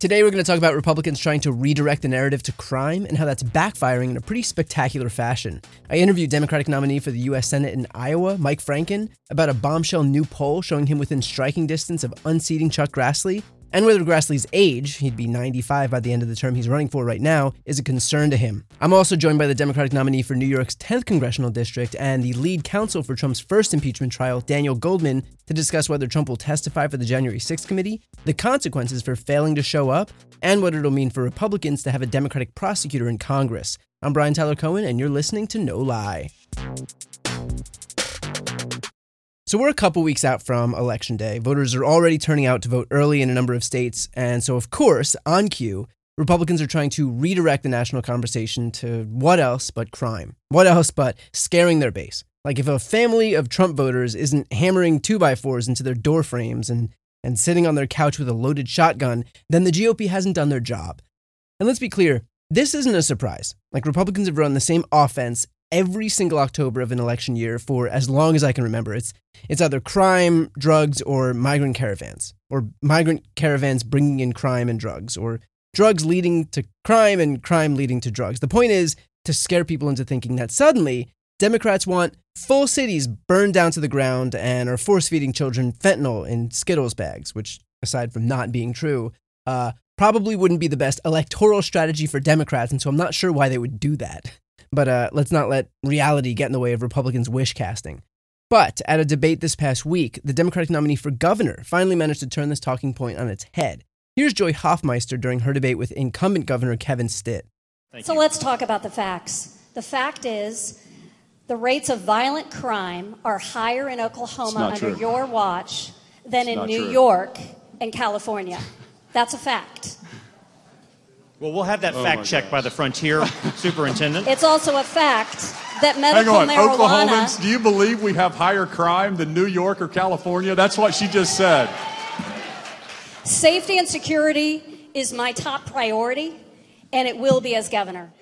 Today, we're going to talk about Republicans trying to redirect the narrative to crime and how that's backfiring in a pretty spectacular fashion. I interviewed Democratic nominee for the U.S. Senate in Iowa, Mike Franken, about a bombshell new poll showing him within striking distance of unseating Chuck Grassley, and whether Grassley's age, he'd be 95 by the end of the term he's running for right now, is a concern to him. I'm also joined by the Democratic nominee for New York's 10th congressional district and the lead counsel for Trump's first impeachment trial, Daniel Goldman, to discuss whether Trump will testify for the January 6th committee, the consequences for failing to show up, and what it'll mean for Republicans to have a Democratic prosecutor in Congress. I'm Brian Tyler Cohen, and you're listening to No Lie. So we're a couple weeks out from election day. Voters are already turning out to vote early in a number of states, and so of course, on cue, Republicans are trying to redirect the national conversation to what else but crime? What else but scaring their base? Like if a family of Trump voters isn't hammering two by fours into their door frames and and sitting on their couch with a loaded shotgun, then the GOP hasn't done their job. And let's be clear, this isn't a surprise. Like Republicans have run the same offense every single October of an election year for as long as I can remember. It's it's either crime, drugs, or migrant caravans, or migrant caravans bringing in crime and drugs, or drugs leading to crime and crime leading to drugs. The point is to scare people into thinking that suddenly Democrats want full cities burned down to the ground and are force feeding children fentanyl in Skittles bags, which, aside from not being true, uh, probably wouldn't be the best electoral strategy for Democrats. And so I'm not sure why they would do that. But uh, let's not let reality get in the way of Republicans' wish casting. But at a debate this past week, the Democratic nominee for governor finally managed to turn this talking point on its head. Here's Joy Hofmeister during her debate with incumbent Governor Kevin Stitt. Thank so you. let's talk about the facts. The fact is, the rates of violent crime are higher in Oklahoma under true. your watch than it's in New true. York and California. That's a fact. Well, we'll have that oh fact checked by the Frontier Superintendent. It's also a fact that medical Hang on, marijuana. Oklahomans, do you believe we have higher crime than New York or California? That's what she just said. Safety and security is my top priority, and it will be as governor.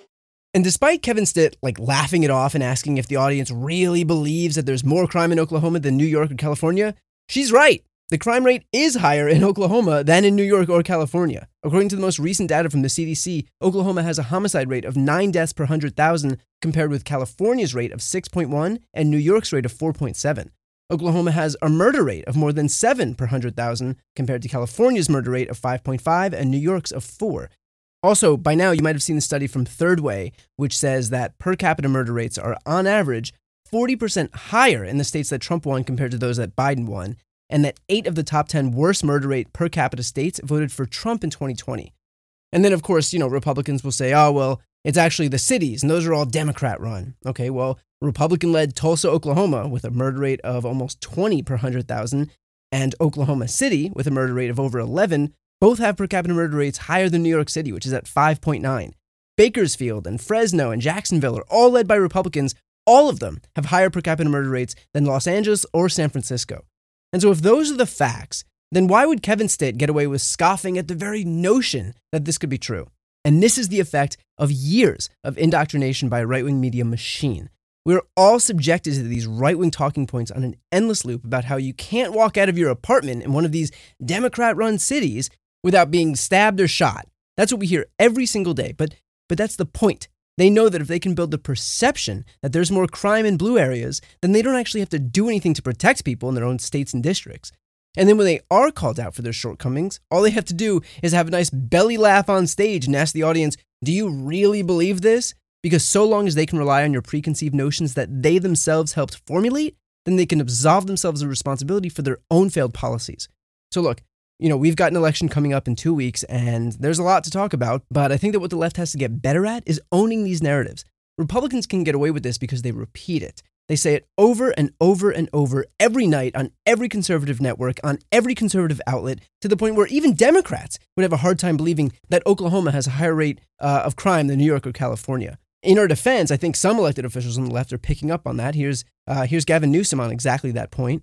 And despite Kevin Stitt like laughing it off and asking if the audience really believes that there's more crime in Oklahoma than New York or California, she's right. The crime rate is higher in Oklahoma than in New York or California. According to the most recent data from the CDC, Oklahoma has a homicide rate of 9 deaths per 100,000 compared with California's rate of 6.1 and New York's rate of 4.7. Oklahoma has a murder rate of more than 7 per 100,000 compared to California's murder rate of 5.5 and New York's of 4. Also, by now you might have seen the study from Third Way, which says that per capita murder rates are on average 40% higher in the states that Trump won compared to those that Biden won, and that eight of the top 10 worst murder rate per capita states voted for Trump in 2020. And then, of course, you know, Republicans will say, oh, well, it's actually the cities, and those are all Democrat run. Okay, well, Republican led Tulsa, Oklahoma, with a murder rate of almost 20 per 100,000, and Oklahoma City, with a murder rate of over 11, both have per capita murder rates higher than New York City, which is at 5.9. Bakersfield and Fresno and Jacksonville are all led by Republicans. All of them have higher per capita murder rates than Los Angeles or San Francisco. And so, if those are the facts, then why would Kevin Stitt get away with scoffing at the very notion that this could be true? And this is the effect of years of indoctrination by a right wing media machine. We're all subjected to these right wing talking points on an endless loop about how you can't walk out of your apartment in one of these Democrat run cities without being stabbed or shot. That's what we hear every single day. But, but that's the point. They know that if they can build the perception that there's more crime in blue areas, then they don't actually have to do anything to protect people in their own states and districts. And then when they are called out for their shortcomings, all they have to do is have a nice belly laugh on stage and ask the audience, Do you really believe this? Because so long as they can rely on your preconceived notions that they themselves helped formulate, then they can absolve themselves of responsibility for their own failed policies. So, look, you know, we've got an election coming up in two weeks, and there's a lot to talk about, but I think that what the left has to get better at is owning these narratives. Republicans can get away with this because they repeat it. They say it over and over and over every night on every conservative network, on every conservative outlet, to the point where even Democrats would have a hard time believing that Oklahoma has a higher rate uh, of crime than New York or California. In our defense, I think some elected officials on the left are picking up on that. Here's, uh, here's Gavin Newsom on exactly that point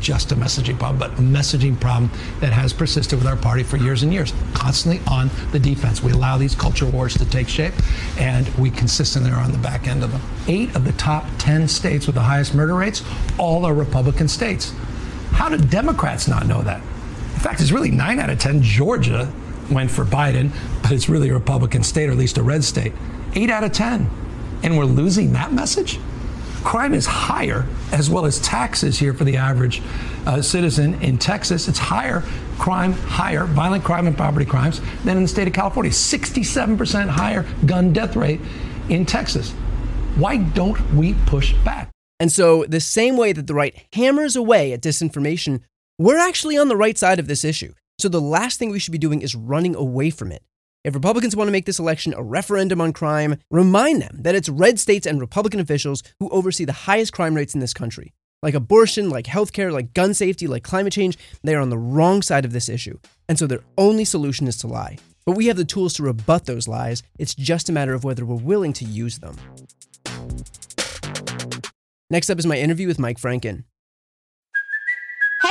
just a messaging problem, but a messaging problem that has persisted with our party for years and years, constantly on the defense. We allow these culture wars to take shape, and we consistently are on the back end of them. Eight of the top 10 states with the highest murder rates, all are Republican states. How do Democrats not know that? In fact, it's really nine out of 10. Georgia went for Biden, but it's really a Republican state, or at least a red state. Eight out of 10. And we're losing that message? Crime is higher, as well as taxes here for the average uh, citizen in Texas. It's higher crime, higher violent crime and property crimes than in the state of California. 67% higher gun death rate in Texas. Why don't we push back? And so, the same way that the right hammers away at disinformation, we're actually on the right side of this issue. So, the last thing we should be doing is running away from it. If Republicans want to make this election a referendum on crime, remind them that it's red states and Republican officials who oversee the highest crime rates in this country. Like abortion, like healthcare, like gun safety, like climate change, they are on the wrong side of this issue. And so their only solution is to lie. But we have the tools to rebut those lies. It's just a matter of whether we're willing to use them. Next up is my interview with Mike Franken.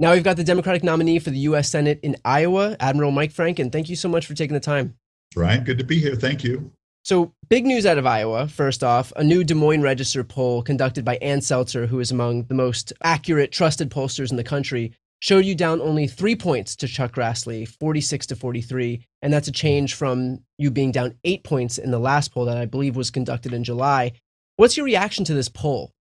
Now we've got the Democratic nominee for the U.S. Senate in Iowa, Admiral Mike Franken. Thank you so much for taking the time. Ryan, good to be here. Thank you. So, big news out of Iowa, first off, a new Des Moines Register poll conducted by Ann Selzer, who is among the most accurate, trusted pollsters in the country, showed you down only three points to Chuck Grassley, 46 to 43. And that's a change from you being down eight points in the last poll that I believe was conducted in July. What's your reaction to this poll?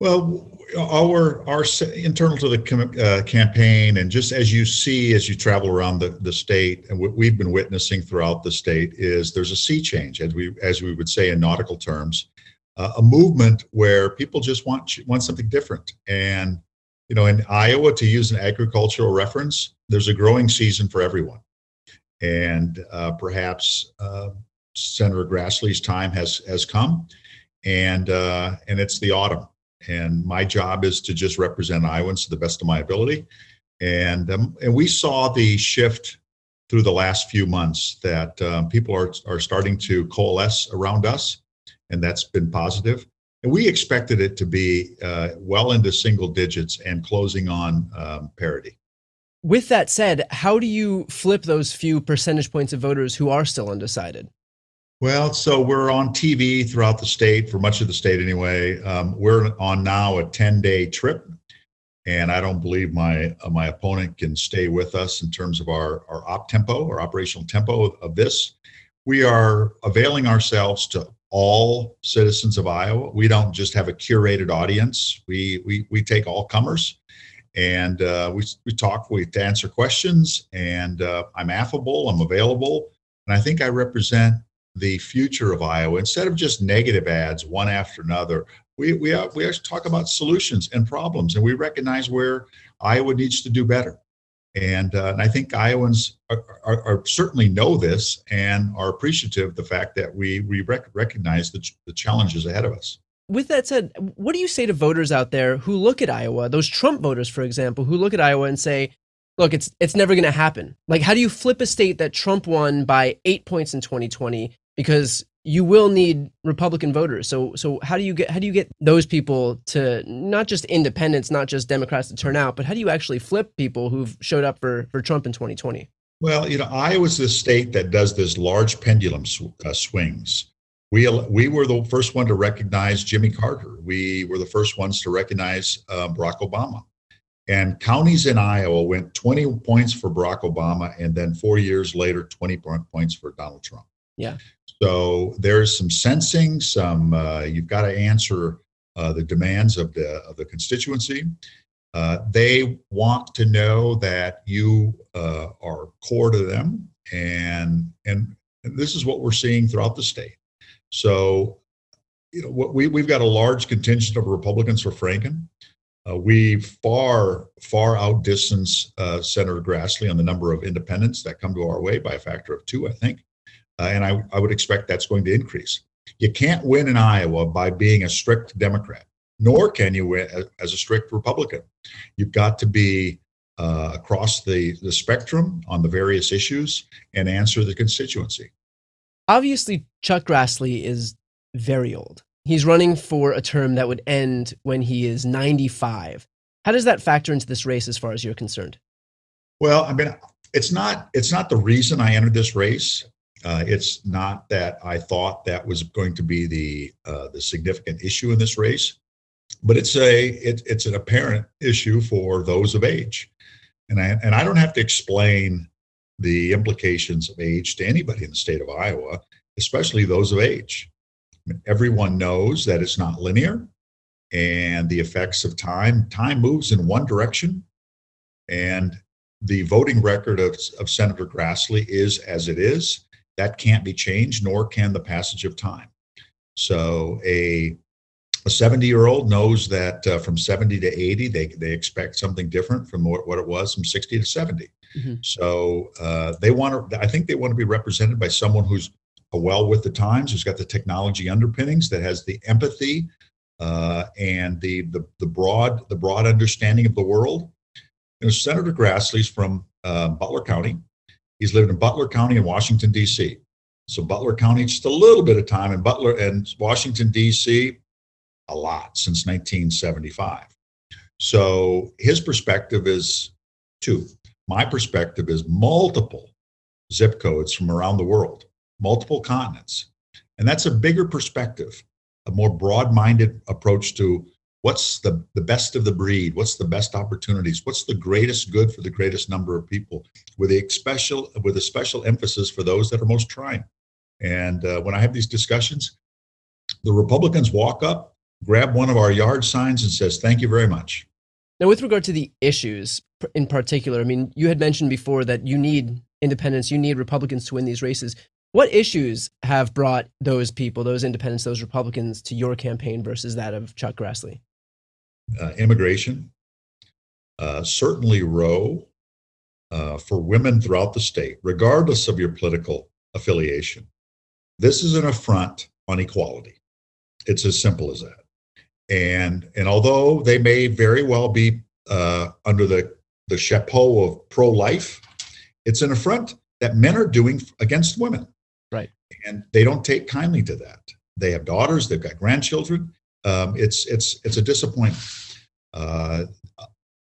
Well, our our internal to the uh, campaign, and just as you see as you travel around the, the state, and what we've been witnessing throughout the state is there's a sea change, as we as we would say in nautical terms, uh, a movement where people just want want something different. And you know, in Iowa, to use an agricultural reference, there's a growing season for everyone, and uh, perhaps uh, Senator Grassley's time has has come, and uh, and it's the autumn and my job is to just represent Iowans to the best of my ability. And um, and we saw the shift through the last few months that um, people are are starting to coalesce around us, and that's been positive. And we expected it to be uh, well into single digits and closing on um, parity. With that said, how do you flip those few percentage points of voters who are still undecided? Well, so we're on TV throughout the state, for much of the state anyway. Um, we're on now a 10 day trip, and I don't believe my uh, my opponent can stay with us in terms of our, our op tempo or operational tempo of this. We are availing ourselves to all citizens of Iowa. We don't just have a curated audience. We we we take all comers, and uh, we we talk. We answer questions, and uh, I'm affable. I'm available, and I think I represent the future of Iowa instead of just negative ads one after another. We we uh, we actually talk about solutions and problems, and we recognize where Iowa needs to do better. And, uh, and I think Iowans are, are, are, certainly know this and are appreciative of the fact that we we rec- recognize the, the challenges ahead of us. With that said, what do you say to voters out there who look at Iowa, those Trump voters, for example, who look at Iowa and say, look, it's it's never going to happen. Like, how do you flip a state that Trump won by eight points in 2020 because you will need Republican voters. So so how do you get how do you get those people to not just independents, not just Democrats to turn out, but how do you actually flip people who've showed up for for Trump in 2020? Well, you know, Iowa's the state that does this large pendulum sw- uh, swings. We we were the first one to recognize Jimmy Carter. We were the first ones to recognize uh, Barack Obama. And counties in Iowa went 20 points for Barack Obama, and then four years later, 20 points for Donald Trump. Yeah. So there's some sensing, some uh, you've got to answer uh, the demands of the of the constituency. Uh, they want to know that you uh, are core to them, and, and this is what we're seeing throughout the state. So, you know, what we we've got a large contingent of Republicans for Franken. Uh, we far, far outdistance uh, Senator Grassley on the number of independents that come to our way by a factor of two, I think. Uh, and I, I would expect that's going to increase. You can't win in Iowa by being a strict Democrat, nor can you win as a strict Republican. You've got to be uh, across the, the spectrum on the various issues and answer the constituency. Obviously, Chuck Grassley is very old. He's running for a term that would end when he is 95. How does that factor into this race as far as you're concerned? Well, I mean, it's not it's not the reason I entered this race. Uh, it's not that I thought that was going to be the uh, the significant issue in this race, but it's a it, it's an apparent issue for those of age, and I and I don't have to explain the implications of age to anybody in the state of Iowa, especially those of age. Everyone knows that it's not linear and the effects of time time moves in one direction and the voting record of, of senator grassley is as it is that can't be changed nor can the passage of time so a a 70 year old knows that uh, from 70 to 80 they, they expect something different from what, what it was from 60 to 70 mm-hmm. so uh, they want to i think they want to be represented by someone who's well with the times, who's got the technology underpinnings, that has the empathy uh, and the, the, the broad the broad understanding of the world. You know, Senator Grassley's from uh, Butler County. He's lived in Butler County in Washington D.C. So Butler County, just a little bit of time in Butler and Washington D.C. A lot since 1975. So his perspective is two. My perspective is multiple zip codes from around the world multiple continents. And that's a bigger perspective, a more broad minded approach to what's the, the best of the breed, what's the best opportunities, what's the greatest good for the greatest number of people, with a special, with a special emphasis for those that are most trying. And uh, when I have these discussions, the Republicans walk up, grab one of our yard signs, and says, "Thank you very much." Now, with regard to the issues in particular, I mean, you had mentioned before that you need independents, you need Republicans to win these races. What issues have brought those people, those independents, those Republicans to your campaign versus that of Chuck Grassley? Uh, immigration, uh, certainly Roe, uh, for women throughout the state, regardless of your political affiliation. This is an affront on equality. It's as simple as that. And and although they may very well be uh, under the the chapeau of pro life, it's an affront that men are doing against women. Right. And they don't take kindly to that. They have daughters, they've got grandchildren. Um, it's it's it's a disappointment. Uh,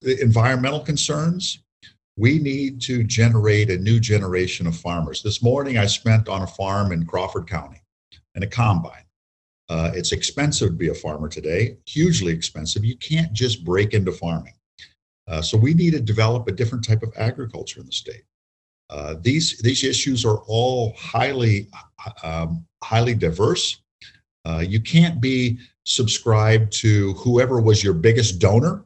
environmental concerns. We need to generate a new generation of farmers. This morning, I spent on a farm in Crawford County, in a combine. Uh, it's expensive to be a farmer today, hugely expensive. You can't just break into farming. Uh, so we need to develop a different type of agriculture in the state. Uh, these these issues are all highly um, highly diverse. Uh, you can't be subscribed to whoever was your biggest donor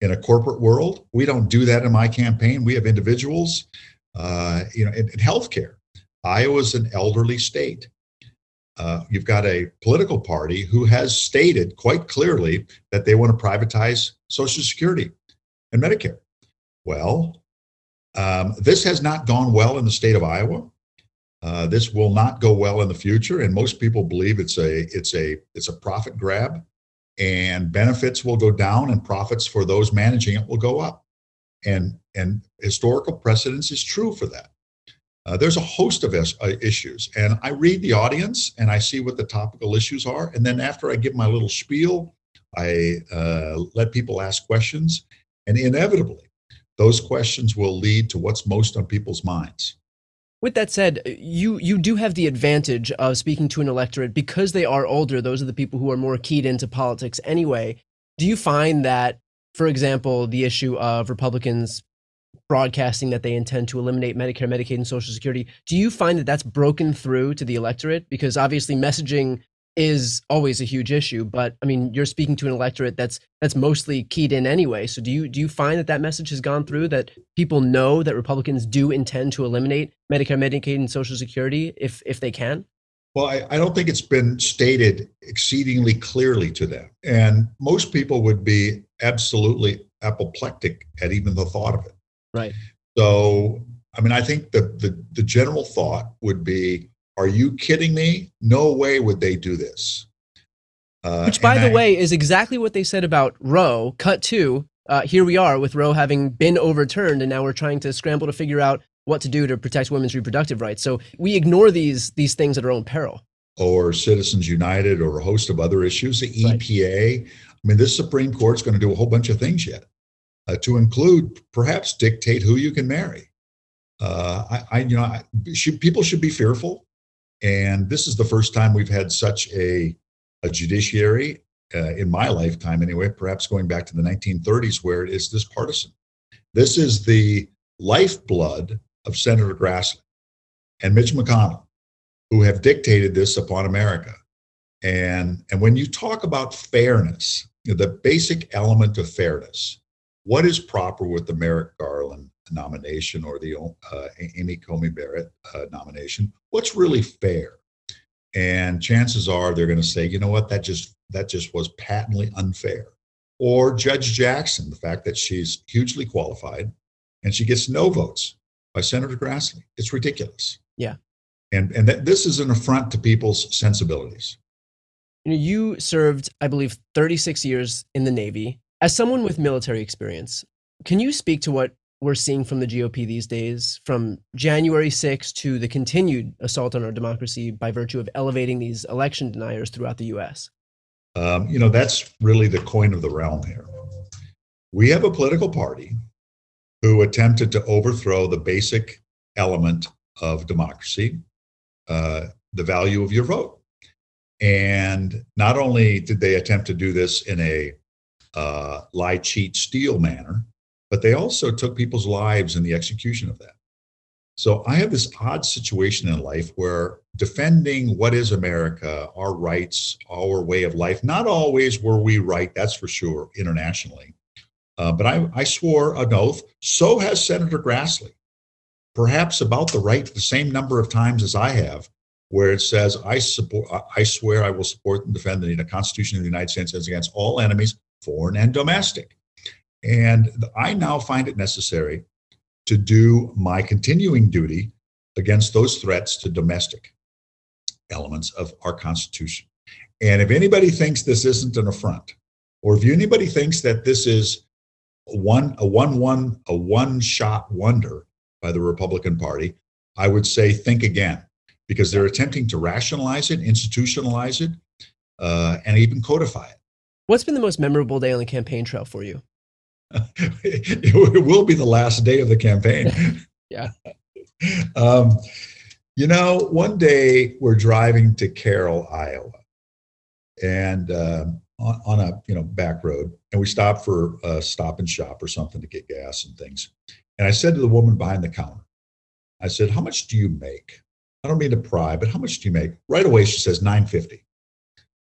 in a corporate world. We don't do that in my campaign. We have individuals. Uh, you know, in, in healthcare, Iowa's an elderly state. Uh, you've got a political party who has stated quite clearly that they want to privatize Social Security and Medicare. Well, um, this has not gone well in the state of Iowa. Uh, this will not go well in the future, and most people believe it's a it's a it's a profit grab, and benefits will go down, and profits for those managing it will go up, and and historical precedence is true for that. Uh, there's a host of is- uh, issues, and I read the audience and I see what the topical issues are, and then after I give my little spiel, I uh, let people ask questions, and inevitably, those questions will lead to what's most on people's minds. With that said, you you do have the advantage of speaking to an electorate because they are older. Those are the people who are more keyed into politics anyway. Do you find that, for example, the issue of Republicans broadcasting that they intend to eliminate Medicare, Medicaid, and Social Security, do you find that that's broken through to the electorate? Because obviously, messaging is always a huge issue. But I mean, you're speaking to an electorate that's that's mostly keyed in anyway. So do you do you find that that message has gone through that people know that Republicans do intend to eliminate Medicare, Medicaid, and Social Security if if they can? Well, I, I don't think it's been stated exceedingly clearly to them, and most people would be absolutely apoplectic at even the thought of it. Right. So, I mean, I think the the, the general thought would be are you kidding me? No way would they do this. Uh, Which, by the I, way, is exactly what they said about Roe. Cut two. uh, here we are with Roe having been overturned, and now we're trying to scramble to figure out what to do to protect women's reproductive rights. So we ignore these these things at our own peril. Or Citizens United, or a host of other issues. The EPA. I mean, this Supreme Court's going to do a whole bunch of things yet, uh, to include perhaps dictate who you can marry. Uh, I, I, you know, I, should, people should be fearful. And this is the first time we've had such a, a judiciary uh, in my lifetime, anyway, perhaps going back to the 1930s, where it is this partisan. This is the lifeblood of Senator Grassley and Mitch McConnell, who have dictated this upon America. And, and when you talk about fairness, the basic element of fairness, what is proper with the Merrick Garland nomination or the uh, Amy Coney Barrett uh, nomination, what's really fair? And chances are they're going to say, you know what, that just that just was patently unfair. Or Judge Jackson, the fact that she's hugely qualified and she gets no votes by Senator Grassley. It's ridiculous. Yeah. And and that this is an affront to people's sensibilities. You, know, you served, I believe, 36 years in the Navy. As someone with military experience, can you speak to what we're seeing from the GOP these days, from January 6th to the continued assault on our democracy by virtue of elevating these election deniers throughout the US? Um, you know, that's really the coin of the realm here. We have a political party who attempted to overthrow the basic element of democracy, uh, the value of your vote. And not only did they attempt to do this in a uh, lie, cheat, steal manner, but they also took people's lives in the execution of that. So I have this odd situation in life where defending what is America, our rights, our way of life, not always were we right, that's for sure, internationally. Uh, but I, I swore an oath. So has Senator Grassley, perhaps about the right the same number of times as I have, where it says, I support, I swear I will support and defend the Constitution of the United States as against all enemies, foreign and domestic. And I now find it necessary to do my continuing duty against those threats to domestic elements of our Constitution. And if anybody thinks this isn't an affront, or if anybody thinks that this is one a one one a one shot wonder by the Republican Party, I would say think again because they're attempting to rationalize it, institutionalize it, uh, and even codify it. What's been the most memorable day on the campaign trail for you? it will be the last day of the campaign. yeah. Um, you know, one day we're driving to Carroll, Iowa, and uh, on, on, a you know back road, and we stop for a stop and shop or something to get gas and things. And I said to the woman behind the counter, I said, "How much do you make?" I don't mean to pry, but how much do you make? Right away, she says nine fifty.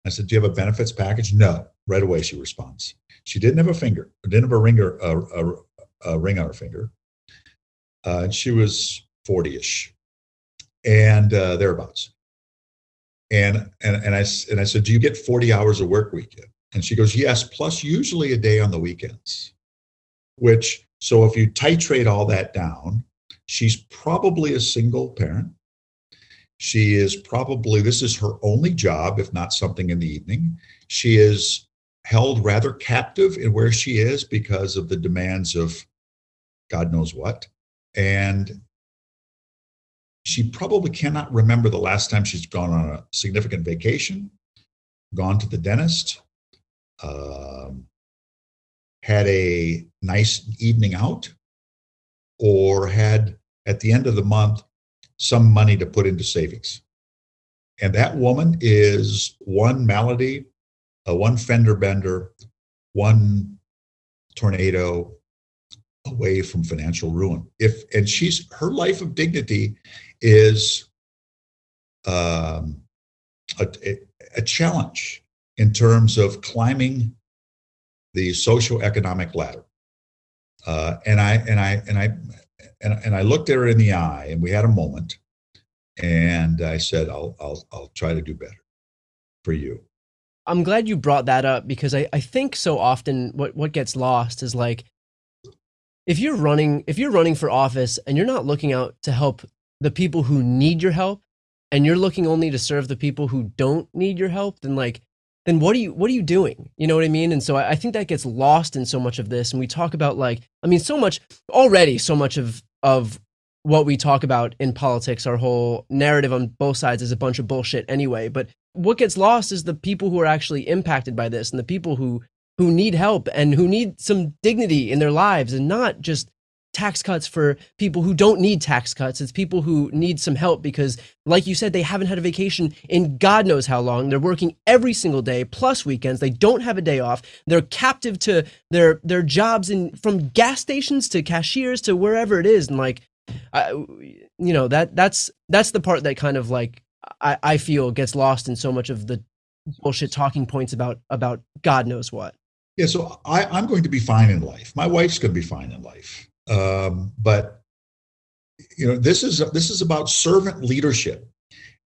I said, "Do you have a benefits package?" No. Right away, she responds. She didn't have a finger, didn't have a ringer, a, a, a ring on her finger. Uh, and she was 40 ish and uh, thereabouts. And, and, and, I, and I said, Do you get 40 hours of work weekend? And she goes, Yes, plus usually a day on the weekends. Which, so if you titrate all that down, she's probably a single parent. She is probably, this is her only job, if not something in the evening. She is held rather captive in where she is because of the demands of God knows what. And she probably cannot remember the last time she's gone on a significant vacation, gone to the dentist, um, had a nice evening out, or had at the end of the month some money to put into savings. And that woman is one malady, uh, one fender bender, one tornado away from financial ruin. If and she's her life of dignity is um, a, a challenge in terms of climbing the socioeconomic ladder. Uh, and I and I and I and, and I looked at her in the eye, and we had a moment, and I said, "I'll I'll I'll try to do better for you." I'm glad you brought that up because I, I think so often what, what gets lost is like if you're running if you're running for office and you're not looking out to help the people who need your help and you're looking only to serve the people who don't need your help, then like then what are you what are you doing? You know what I mean? And so I, I think that gets lost in so much of this. And we talk about like I mean so much already so much of of what we talk about in politics, our whole narrative on both sides is a bunch of bullshit anyway. But what gets lost is the people who are actually impacted by this and the people who who need help and who need some dignity in their lives and not just tax cuts for people who don't need tax cuts. It's people who need some help because, like you said, they haven't had a vacation in God knows how long. They're working every single day plus weekends. They don't have a day off. They're captive to their their jobs in from gas stations to cashiers to wherever it is. And like, I, you know that that's that's the part that kind of like I, I feel gets lost in so much of the bullshit talking points about about God knows what. Yeah, so I, I'm going to be fine in life. My wife's going to be fine in life um, but you know, this is this is about servant leadership,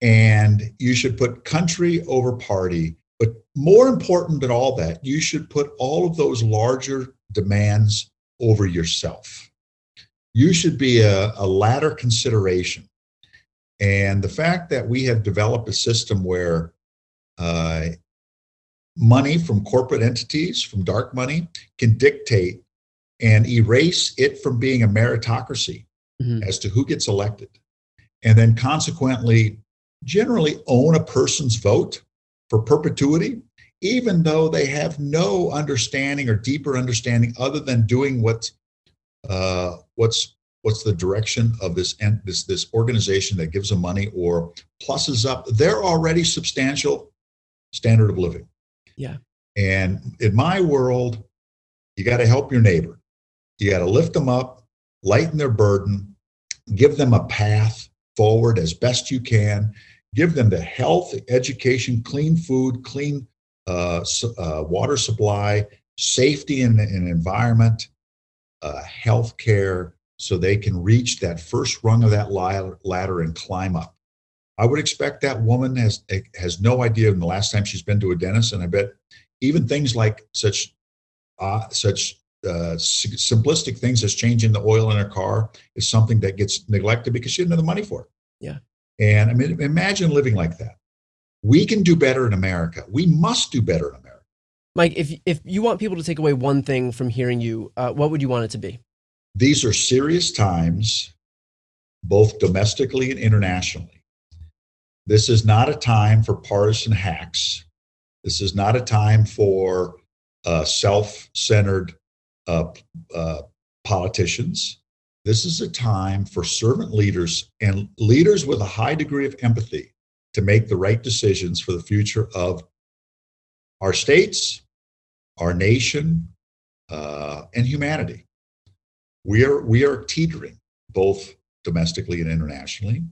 and you should put country over party. But more important than all that, you should put all of those larger demands over yourself. You should be a, a ladder consideration. And the fact that we have developed a system where uh, money from corporate entities, from dark money, can dictate and erase it from being a meritocracy mm-hmm. as to who gets elected. And then consequently, generally own a person's vote for perpetuity, even though they have no understanding or deeper understanding other than doing what uh, what's what's the direction of this this this organization that gives them money or pluses up their already substantial standard of living. Yeah. And in my world, you got to help your neighbor. You got to lift them up, lighten their burden, give them a path forward as best you can, give them the health, education, clean food, clean uh, uh, water supply, safety in an environment, uh, health care, so they can reach that first rung of that ladder and climb up. I would expect that woman has has no idea in the last time she's been to a dentist, and I bet even things like such uh, such uh, simplistic things as changing the oil in a car is something that gets neglected because she didn't have the money for it. Yeah. And I mean, imagine living like that. We can do better in America. We must do better in America. Mike, if if you want people to take away one thing from hearing you, uh, what would you want it to be? These are serious times, both domestically and internationally. This is not a time for partisan hacks. This is not a time for uh, self-centered uh, uh, politicians. This is a time for servant leaders and leaders with a high degree of empathy to make the right decisions for the future of our states, our nation, uh, and humanity. We are, we are teetering both domestically and internationally.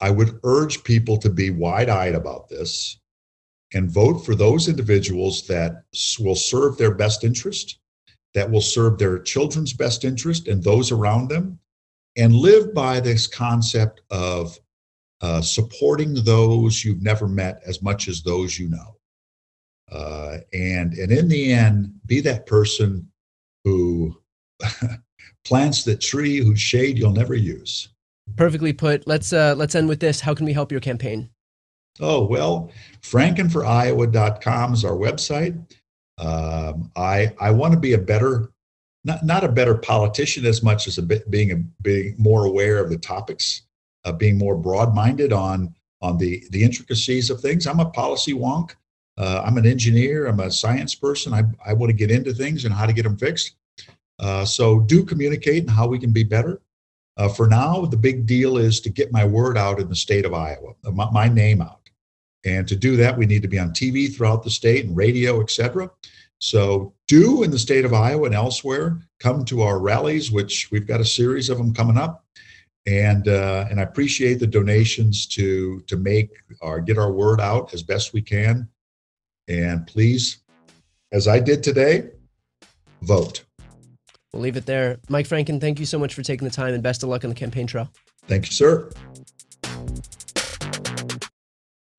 I would urge people to be wide eyed about this and vote for those individuals that will serve their best interest that will serve their children's best interest and those around them, and live by this concept of uh, supporting those you've never met as much as those you know. Uh, and, and in the end, be that person who plants the tree whose shade you'll never use. Perfectly put. Let's uh, let's end with this. How can we help your campaign? Oh well, frankenforiowa.com is our website. Um, I I want to be a better, not not a better politician as much as a bit, being a being more aware of the topics uh, being more broad-minded on on the the intricacies of things. I'm a policy wonk. Uh, I'm an engineer. I'm a science person. I, I want to get into things and how to get them fixed. Uh, so do communicate and how we can be better. Uh, for now, the big deal is to get my word out in the state of Iowa, uh, my, my name out. And to do that, we need to be on TV throughout the state and radio, etc. So do in the state of Iowa and elsewhere come to our rallies, which we've got a series of them coming up. And uh, and I appreciate the donations to to make or get our word out as best we can. And please, as I did today, vote. We'll leave it there. Mike Franken, thank you so much for taking the time and best of luck on the campaign trail. Thank you, sir.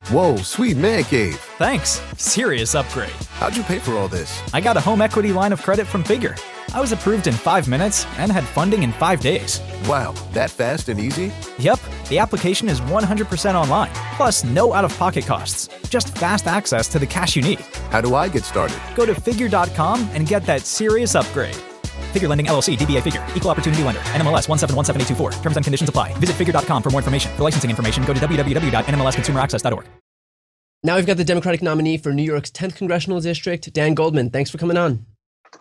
Whoa, sweet man cave. Thanks. Serious upgrade. How'd you pay for all this? I got a home equity line of credit from Figure. I was approved in five minutes and had funding in five days. Wow, that fast and easy? Yep. The application is 100% online, plus no out of pocket costs. Just fast access to the cash you need. How do I get started? Go to figure.com and get that serious upgrade. Figure Lending LLC, DBA Figure, Equal Opportunity Lender, NMLS 1717824. Terms and conditions apply. Visit figure.com for more information. For licensing information, go to www.nmlsconsumeraccess.org. Now we've got the Democratic nominee for New York's 10th congressional district, Dan Goldman. Thanks for coming on.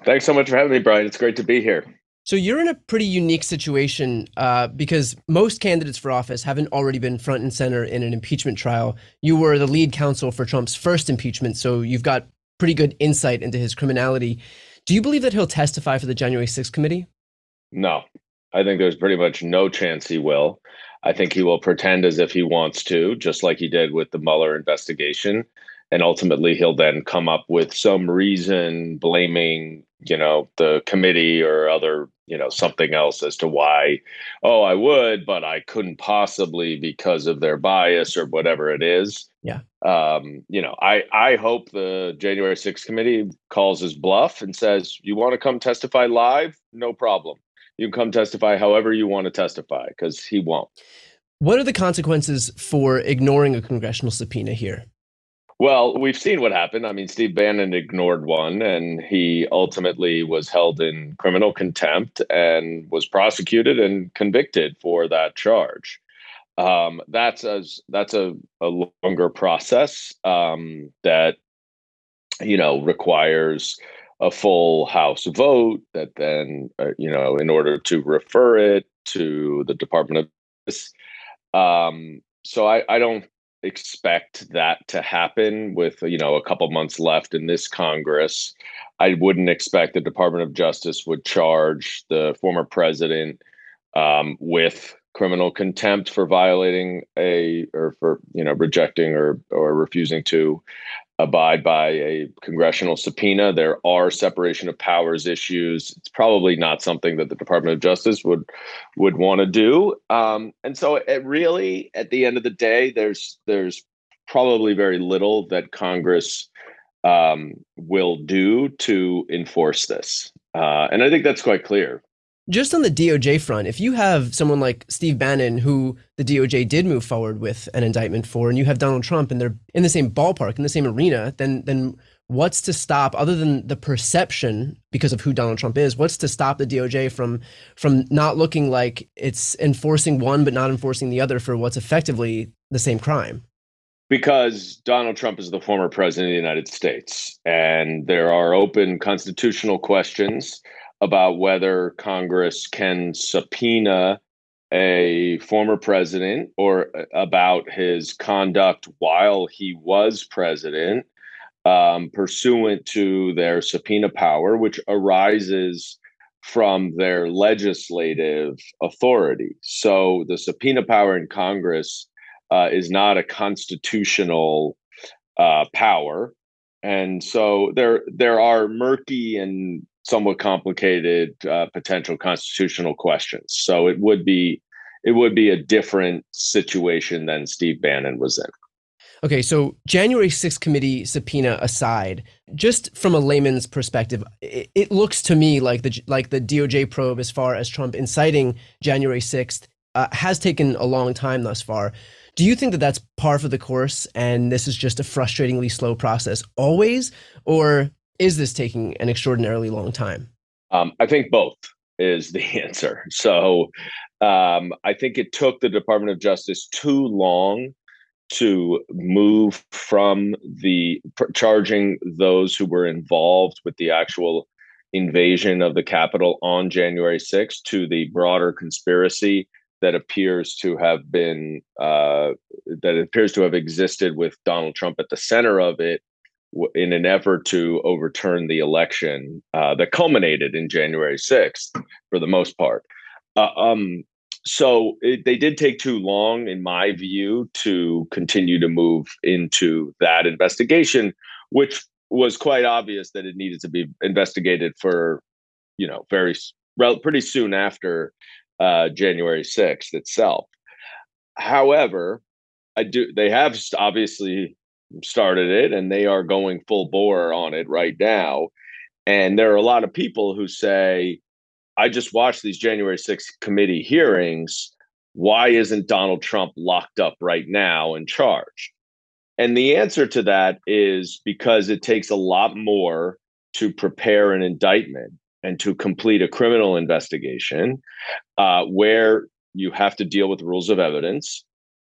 Thanks so much for having me, Brian. It's great to be here. So you're in a pretty unique situation uh, because most candidates for office haven't already been front and center in an impeachment trial. You were the lead counsel for Trump's first impeachment, so you've got pretty good insight into his criminality. Do you believe that he'll testify for the January 6th committee? No, I think there's pretty much no chance he will. I think he will pretend as if he wants to, just like he did with the Mueller investigation. And ultimately, he'll then come up with some reason blaming, you know, the committee or other, you know, something else as to why, oh, I would, but I couldn't possibly because of their bias or whatever it is. Yeah. Um, you know, I, I hope the January 6th committee calls his bluff and says, you want to come testify live? No problem you can come testify however you want to testify because he won't. What are the consequences for ignoring a congressional subpoena here? Well, we've seen what happened. I mean, Steve Bannon ignored one, and he ultimately was held in criminal contempt and was prosecuted and convicted for that charge. Um, that's a that's a, a longer process um, that you know requires a full House vote that then, uh, you know, in order to refer it to the Department of um, so I, I don't expect that to happen with you know a couple months left in this Congress. I wouldn't expect the Department of Justice would charge the former president um, with criminal contempt for violating a or for you know rejecting or or refusing to abide by a congressional subpoena. There are separation of powers issues. It's probably not something that the Department of Justice would would want to do. Um, and so, it really, at the end of the day, there's there's probably very little that Congress um, will do to enforce this. Uh, and I think that's quite clear just on the DOJ front, if you have someone like Steve Bannon, who the DOJ did move forward with an indictment for, and you have Donald Trump, and they're in the same ballpark, in the same arena, then then what's to stop, other than the perception because of who Donald Trump is, what's to stop the DOJ from from not looking like it's enforcing one but not enforcing the other for what's effectively the same crime? Because Donald Trump is the former president of the United States, and there are open constitutional questions about whether Congress can subpoena a former president or uh, about his conduct while he was president, um, pursuant to their subpoena power, which arises from their legislative authority. So the subpoena power in Congress uh, is not a constitutional uh, power. And so there there are murky and somewhat complicated uh, potential constitutional questions. So it would be it would be a different situation than Steve Bannon was in. Okay, so January 6th committee subpoena aside, just from a layman's perspective, it, it, looks to me like the like the DOJ probe as far as Trump inciting January 6th uh, has taken a long time thus far. Do you think that that's par for the course and this is just a frustratingly slow process always or is this taking an extraordinarily long time? Um, I think both is the answer. So, Um, I think it took the Department of Justice too long to move from the pr- charging those who were involved with the actual invasion of the Capitol on January 6th to the broader conspiracy that appears to have been uh, that appears to have existed with Donald Trump at the center of it in an effort to overturn the election uh, that culminated in January 6th for the most part. Uh, um, so it, they did take too long, in my view, to continue to move into that investigation, which was quite obvious that it needed to be investigated for, you know, very pretty soon after uh, January 6th itself. However, I do. They have obviously started it, and they are going full bore on it right now. And there are a lot of people who say, "I just watched these January 6th committee hearings. Why isn't Donald Trump locked up right now and charged?" And the answer to that is because it takes a lot more to prepare an indictment and to complete a criminal investigation uh, where you have to deal with rules of evidence.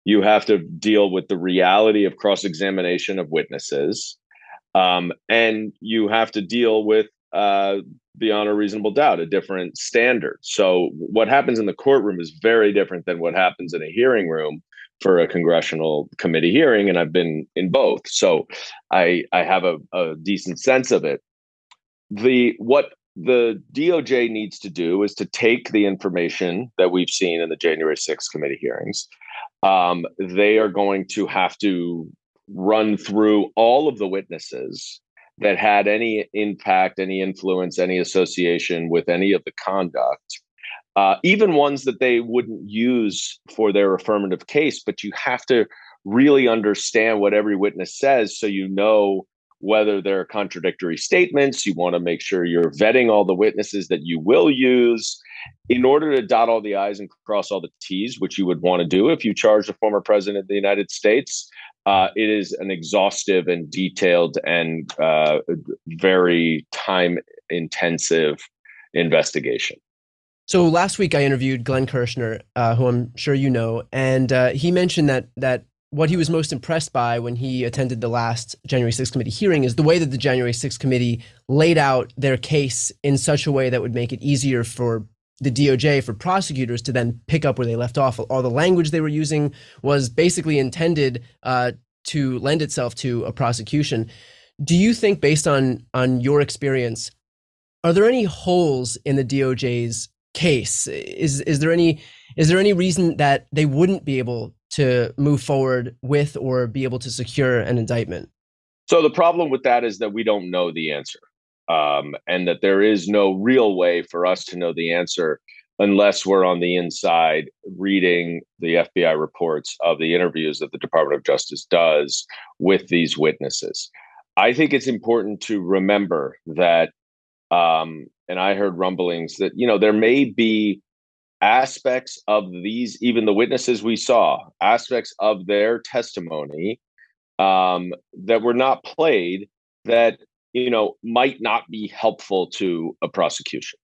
You have to deal with the reality of cross examination of witnesses. Um, and you have to deal with uh, beyond a reasonable doubt, a different standard. So, what happens in the courtroom is very different than what happens in a hearing room for a congressional committee hearing, and I've been in both, so I I have a, a decent sense of it. The what the DOJ needs to do is to take the information that we've seen in the January 6th committee hearings. Um, they are going to have to run through all of the witnesses that had any impact, any influence, any association with any of the conduct, uh, even ones that they wouldn't use for their affirmative case. But you have to really understand what every witness says so you know whether there are contradictory statements. You want to make sure you're vetting all the witnesses that you will use in order to dot all the I's and cross all the T's, which you would want to do if you charge the former president of the United States. Uh, it is an exhaustive and detailed and uh, very time intensive investigation. So last week I interviewed Glenn Kirshner, uh, who I'm sure you know, and uh, he mentioned that that what he was most impressed by when he attended the last January 6th committee hearing is the way that the January 6th committee laid out their case in such a way that would make it easier for the DOJ, for prosecutors to then pick up where they left off. All the language they were using was basically intended uh, to lend itself to a prosecution. Do you think, based on on your experience, are there any holes in the DOJ's case? Is is there any is there any reason that they wouldn't be able to move forward with or be able to secure an indictment? So the problem with that is that we don't know the answer, um, and that there is no real way for us to know the answer unless we're on the inside reading the FBI reports of the interviews that the Department of Justice does with these witnesses. I think it's important to remember that, um, and I heard rumblings that you know there may be aspects of these, even the witnesses we saw, aspects of their testimony um, that were not played that you know might not be helpful to a prosecution.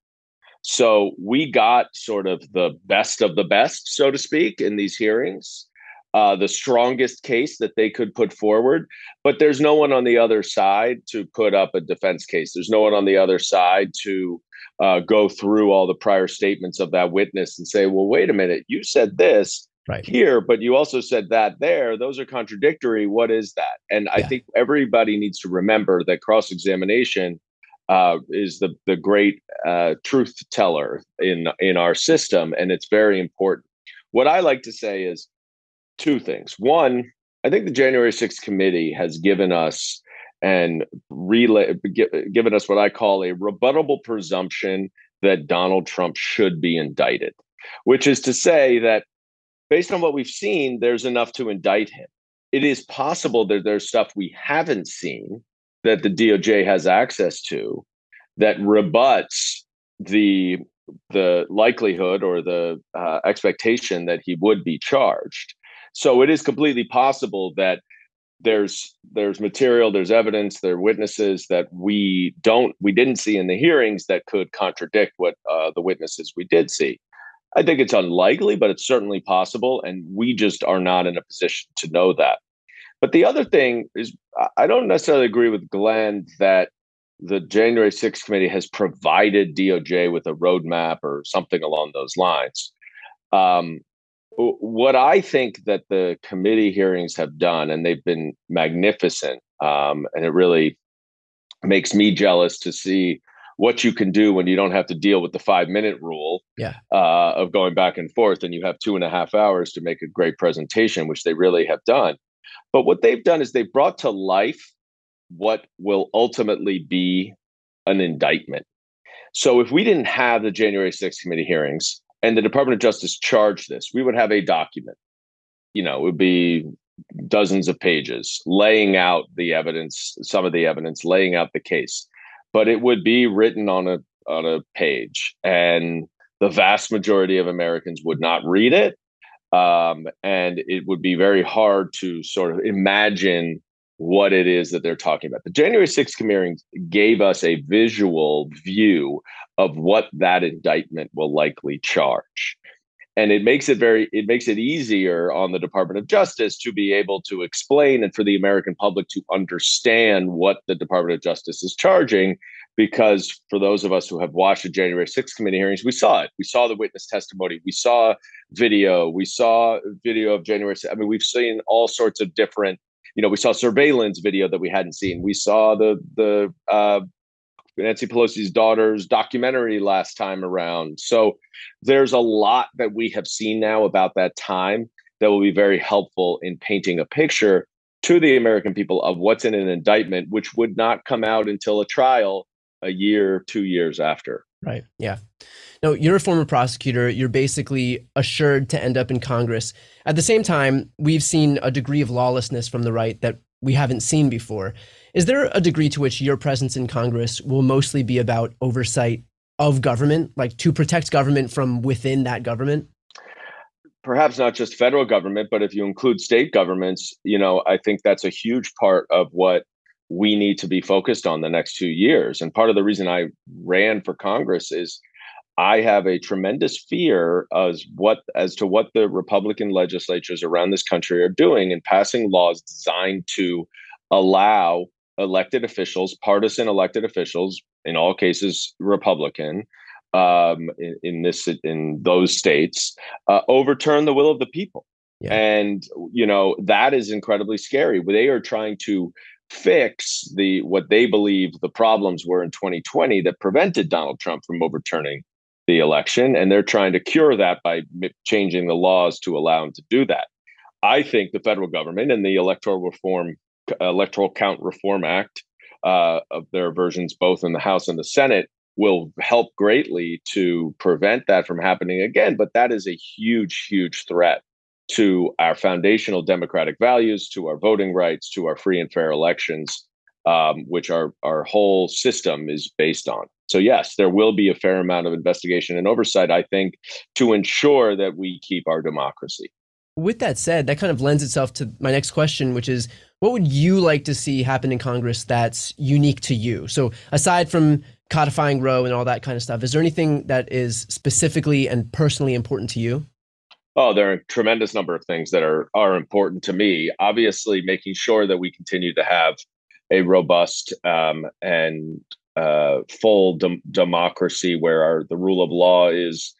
So we got sort of the best of the best, so to speak, in these hearings. Uh, the strongest case that they could put forward, but there's no one on the other side to put up a defense case. There's no one on the other side to uh, go through all the prior statements of that witness and say, well, wait a minute, you said this right. here, but you also said that there. Those are contradictory. What is that? And yeah. I think everybody needs to remember that cross examination uh, is the the great uh, truth teller in in our system, and it's very important. What I like to say is two things. One, I think the January 6th committee has given us and relay, given us what I call a rebuttable presumption that Donald Trump should be indicted, which is to say that based on what we've seen, there's enough to indict him. It is possible that there's stuff we haven't seen that the DOJ has access to that rebuts the the likelihood or the uh, expectation that he would be charged. So it is completely possible that there's there's material there's evidence there are witnesses that we don't we didn't see in the hearings that could contradict what uh, the witnesses we did see I think it's unlikely, but it's certainly possible. And we just are not in a position to know that. But the other thing is, I don't necessarily agree with Glenn that the January 6th committee has provided DOJ with a roadmap or something along those lines. Um, what I think that the committee hearings have done, and they've been magnificent, um, and it really makes me jealous to see what you can do when you don't have to deal with the five minute rule yeah. uh, of going back and forth, and you have two and a half hours to make a great presentation, which they really have done. But what they've done is they've brought to life what will ultimately be an indictment. So if we didn't have the January 6th committee hearings, and the Department of Justice charged this, we would have a document. You know, it would be dozens of pages laying out the evidence, some of the evidence, laying out the case. But it would be written on a on a page, and the vast majority of Americans would not read it. Um, and it would be very hard to sort of imagine what it is that they're talking about. The January 6th committee gave us a visual view of what that indictment will likely charge. And it makes it very it makes it easier on the Department of Justice to be able to explain and for the American public to understand what the Department of Justice is charging because for those of us who have watched the January 6th committee hearings, we saw it. We saw the witness testimony. We saw video. We saw video of January. I mean, we've seen all sorts of different you know, we saw surveillance video that we hadn't seen. We saw the the uh, Nancy Pelosi's daughter's documentary last time around. So there's a lot that we have seen now about that time that will be very helpful in painting a picture to the American people of what's in an indictment, which would not come out until a trial a year, two years after. Right. Yeah. No, you're a former prosecutor. You're basically assured to end up in Congress. At the same time, we've seen a degree of lawlessness from the right that we haven't seen before. Is there a degree to which your presence in Congress will mostly be about oversight of government, like to protect government from within that government? Perhaps not just federal government, but if you include state governments, you know, I think that's a huge part of what we need to be focused on the next two years. And part of the reason I ran for Congress is I have a tremendous fear as what as to what the Republican legislatures around this country are doing in passing laws designed to allow elected officials, partisan elected officials, in all cases Republican, um, in, in, this in those states, uh, overturn the will of the people. Yeah. And you know that is incredibly scary. They are trying to fix the what they believe the problems were in 2020 that prevented Donald Trump from overturning the election, and they're trying to cure that by changing the laws to allow them to do that. I think the federal government and the electoral reform, electoral count reform act, uh, of their versions both in the House and the Senate, will help greatly to prevent that from happening again. But that is a huge, huge threat to our foundational democratic values, to our voting rights, to our free and fair elections, um, which our our whole system is based on. So, yes, there will be a fair amount of investigation and oversight, I think, to ensure that we keep our democracy. With that said, that kind of lends itself to my next question, which is what would you like to see happen in Congress that's unique to you? So, aside from codifying Roe and all that kind of stuff, is there anything that is specifically and personally important to you? Oh, there are a tremendous number of things that are are important to me. Obviously, making sure that we continue to have a robust um, and uh, full de- democracy where our, the rule of law is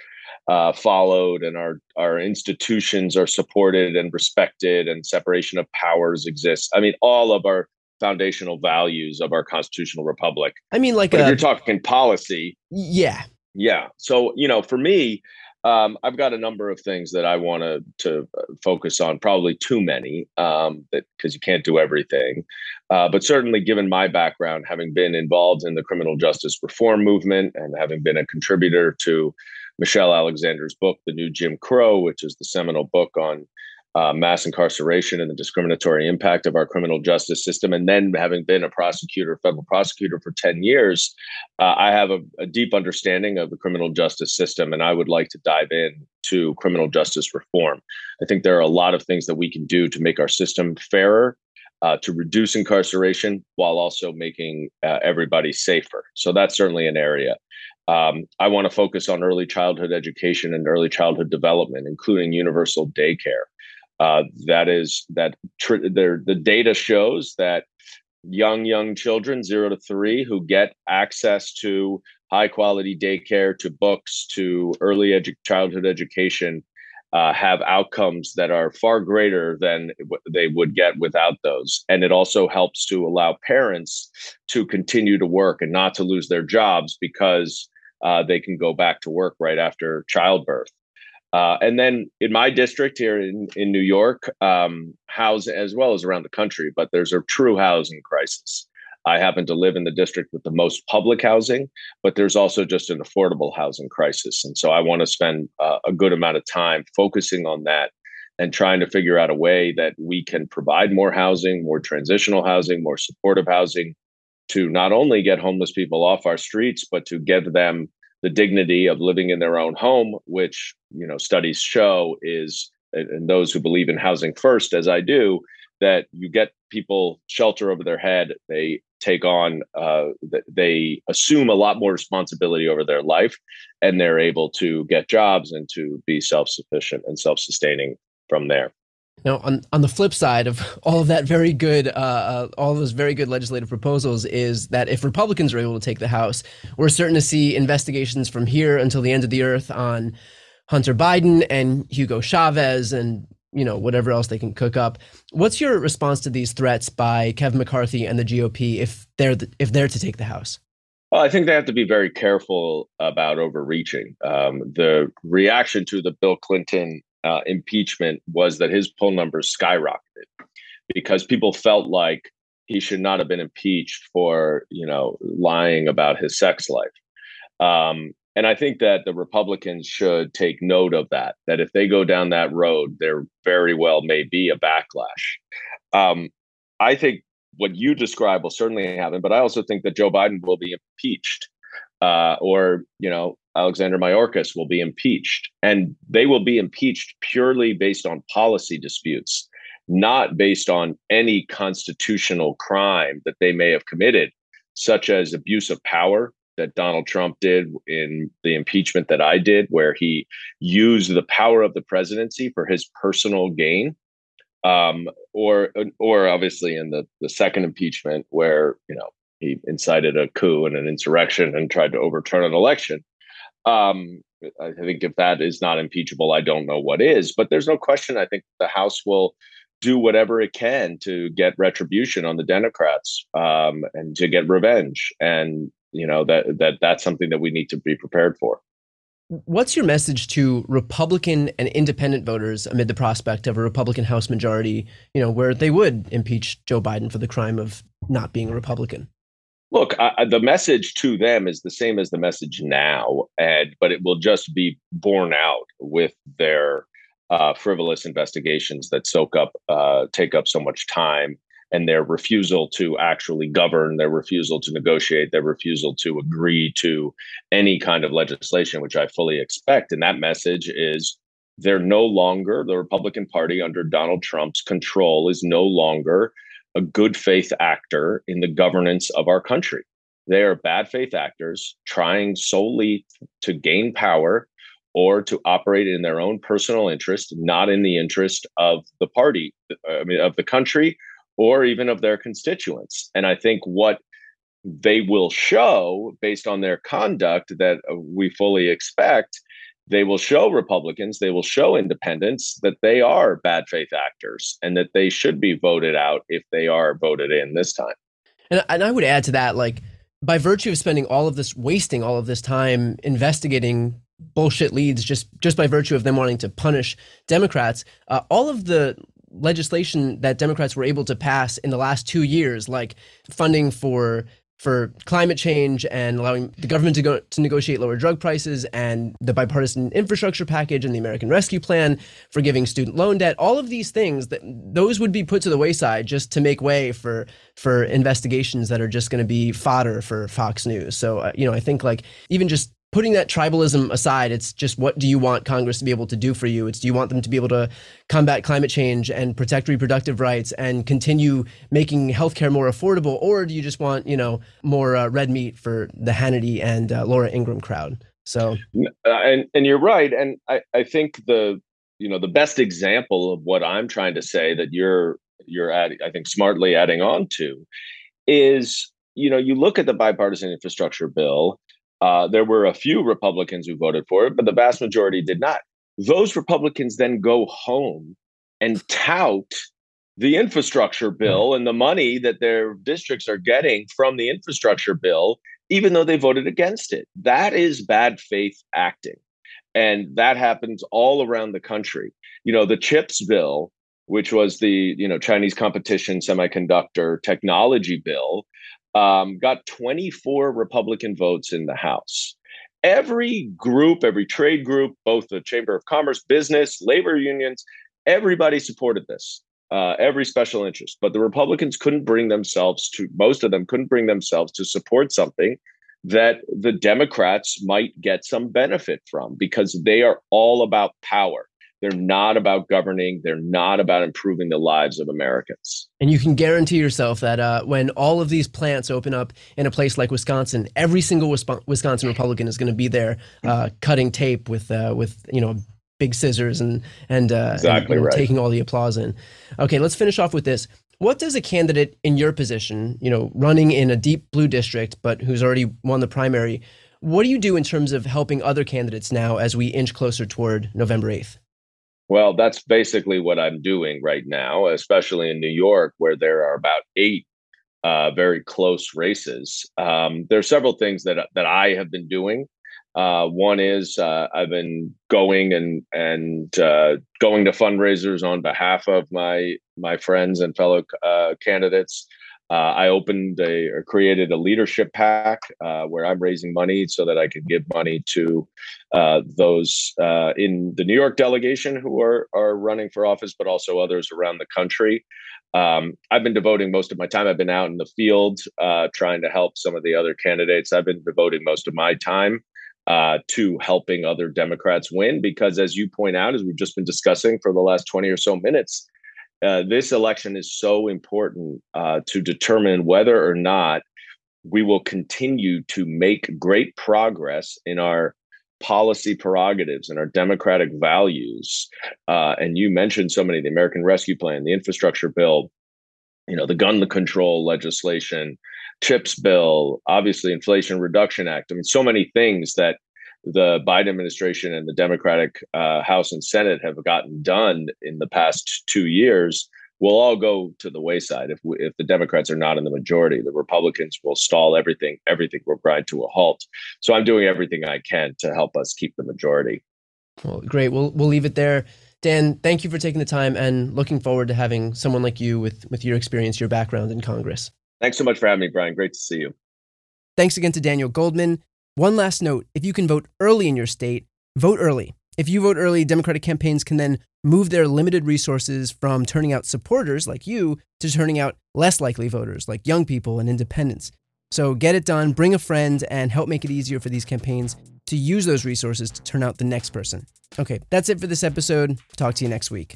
uh, followed and our our institutions are supported and respected and separation of powers exists. I mean, all of our foundational values of our constitutional republic. I mean, like a, if you're talking policy, yeah, yeah. So you know, for me, um, I've got a number of things that I want to uh, focus on. Probably too many, um, because you can't do everything. Uh, but certainly, given my background, having been involved in the criminal justice reform movement and having been a contributor to Michelle Alexander's book, The New Jim Crow, which is the seminal book on uh, mass incarceration and the discriminatory impact of our criminal justice system. And then having been a prosecutor, federal prosecutor for 10 years, uh, I have a, a, deep understanding of the criminal justice system. And I would like to dive in to criminal justice reform. I think there are a lot of things that we can do to make our system fairer. Uh, to reduce incarceration while also making uh, everybody safer. So that's certainly an area. Um, I want to focus on early childhood education and early childhood development, including universal daycare. Uh, that is that tr- the data shows that young young children zero to three who get access to high quality daycare to books to early edu- childhood education uh, have outcomes that are far greater than they would get without those. And it also helps to allow parents to continue to work and not to lose their jobs because uh, they can go back to work right after childbirth. Uh, and then in my district here in, in New York, um, as well as around the country, but there's a true housing crisis. I happen to live in the district with the most public housing, but there's also just an affordable housing crisis. And so I want to spend uh, a good amount of time focusing on that and trying to figure out a way that we can provide more housing, more transitional housing, more supportive housing to not only get homeless people off our streets, but to give them the dignity of living in their own home, which you know studies show is and those who believe in housing first, as I do, that you get people shelter over their head, they take on uh, they assume a lot more responsibility over their life and they're able to get jobs and to be self-sufficient and self-sustaining from there now on, on the flip side of all of that very good uh, uh, all those very good legislative proposals is that if republicans are able to take the house we're certain to see investigations from here until the end of the earth on hunter biden and hugo chavez and you know whatever else they can cook up. What's your response to these threats by Kevin McCarthy and the GOP if they're the, if they're to take the House? Well, I think they have to be very careful about overreaching. Um, the reaction to the Bill Clinton uh, impeachment was that his poll numbers skyrocketed because people felt like he should not have been impeached for you know lying about his sex life. Um, and I think that the Republicans should take note of that, that if they go down that road, there very well may be a backlash. Um, I think what you describe will certainly happen, but I also think that Joe Biden will be impeached uh, or, you know, Alexander Mayorkas will be impeached. And they will be impeached purely based on policy disputes, not based on any constitutional crime that they may have committed, such as abuse of power that Donald Trump did in the impeachment that I did, where he used the power of the presidency for his personal gain, um, or or obviously in the the second impeachment where you know he incited a coup and an insurrection and tried to overturn an election. Um, I think if that is not impeachable, I don't know what is. But there's no question. I think the House will do whatever it can to get retribution on the Democrats um, and to get revenge. And you know that that that's something that we need to be prepared for what's your message to republican and independent voters amid the prospect of a republican house majority you know where they would impeach joe biden for the crime of not being a republican look I, the message to them is the same as the message now and but it will just be borne out with their uh, frivolous investigations that soak up uh, take up so much time and their refusal to actually govern, their refusal to negotiate, their refusal to agree to any kind of legislation, which I fully expect. And that message is they're no longer, the Republican Party under Donald Trump's control is no longer a good faith actor in the governance of our country. They are bad faith actors trying solely to gain power or to operate in their own personal interest, not in the interest of the party, I mean, of the country or even of their constituents. And I think what they will show based on their conduct that we fully expect they will show republicans they will show independents that they are bad faith actors and that they should be voted out if they are voted in this time. And, and i would add to that like by virtue of spending all of this wasting all of this time investigating bullshit leads just just by virtue of them wanting to punish democrats uh, all of the legislation that Democrats were able to pass in the last two years, like funding for for climate change and allowing the government to go to negotiate lower drug prices and the bipartisan infrastructure package and the American Rescue Plan, forgiving student loan debt, all of these things that those would be put to the wayside just to make way for for investigations that are just going to be fodder for Fox News. So uh, you know, I think like even just putting that tribalism aside, it's just what do you want Congress to be able to do for you? It's do you want them to be able to combat climate change and protect reproductive rights and continue making healthcare more affordable, or do you just want you know more uh, red meat for the Hannity and uh, Laura Ingraham crowd? So, uh, and and you're right, and I I think the you know the best example of what I'm trying to say that you're you're adding, I think smartly adding on to is you know you look at the bipartisan infrastructure bill uh, there were a few Republicans who voted for it, but the vast majority did not. Those Republicans then go home and tout the infrastructure bill and the money that their districts are getting from the infrastructure bill, even though they voted against it. That is bad faith acting. And that happens all around the country. You know, the CHIPS bill, which was the you know Chinese competition semiconductor technology bill, um, got 24 Republican votes in the House. Every group, every trade group, both the Chamber of Commerce, business, labor unions, everybody supported this. Uh, every special interest, but the Republicans couldn't bring themselves to. Most of them couldn't bring themselves to support something that the Democrats might get some benefit from because they are all about power. They're not about governing. They're not about improving the lives of Americans. And you can guarantee yourself that uh, when all of these plants open up in a place like Wisconsin, every single Wisconsin Republican is going to be there uh, cutting tape with uh, with you know big scissors and and, uh, exactly and, right. taking all the applause in. Okay, let's finish off with this. What does a candidate in your position, you know, running in a deep blue district, but who's already won the primary, what do you do in terms of helping other candidates now as we inch closer toward November 8th? Well, that's basically what I'm doing right now, especially in New York, where there are about eight uh, very close races. Um, there are several things that that I have been doing. Uh, one is uh, I've been going and and uh, going to fundraisers on behalf of my my friends and fellow uh, candidates. Uh, I opened a or created a leadership PAC uh, where I'm raising money so that I can give money to uh, those uh, in the New York delegation who are are running for office, but also others around the country. Um, I've been devoting most of my time. I've been out in the field uh, trying to help some of the other candidates. I've been devoting most of my time uh, to helping other Democrats win because, as you point out, as we've just been discussing for the last 20 or so minutes, uh, this election is so important uh, to determine whether or not we will continue to make great progress in our policy prerogatives and our democratic values. Uh, and you mentioned so many the American Rescue Plan, the infrastructure bill, you know, the gun control legislation, CHIPS bill, obviously Inflation Reduction Act. I mean, so many things that the Biden administration and the Democratic uh, House and Senate have gotten done in the past two years will all go to the wayside if we, if the Democrats are not in the majority. The Republicans will stall everything. Everything will grind to a halt. So I'm doing everything I can to help us keep the majority. Well, great. We'll we'll leave it there. Dan, thank you for taking the time and looking forward to having someone like you with with your experience, your background in Congress. Thanks so much for having me, Brian. Great to see you. Thanks again to Daniel Goldman. One last note if you can vote early in your state, vote early. If you vote early, Democratic campaigns can then move their limited resources from turning out supporters like you to turning out less likely voters like young people and independents. So get it done, bring a friend, and help make it easier for these campaigns to use those resources to turn out the next person. Okay, that's it for this episode. Talk to you next week.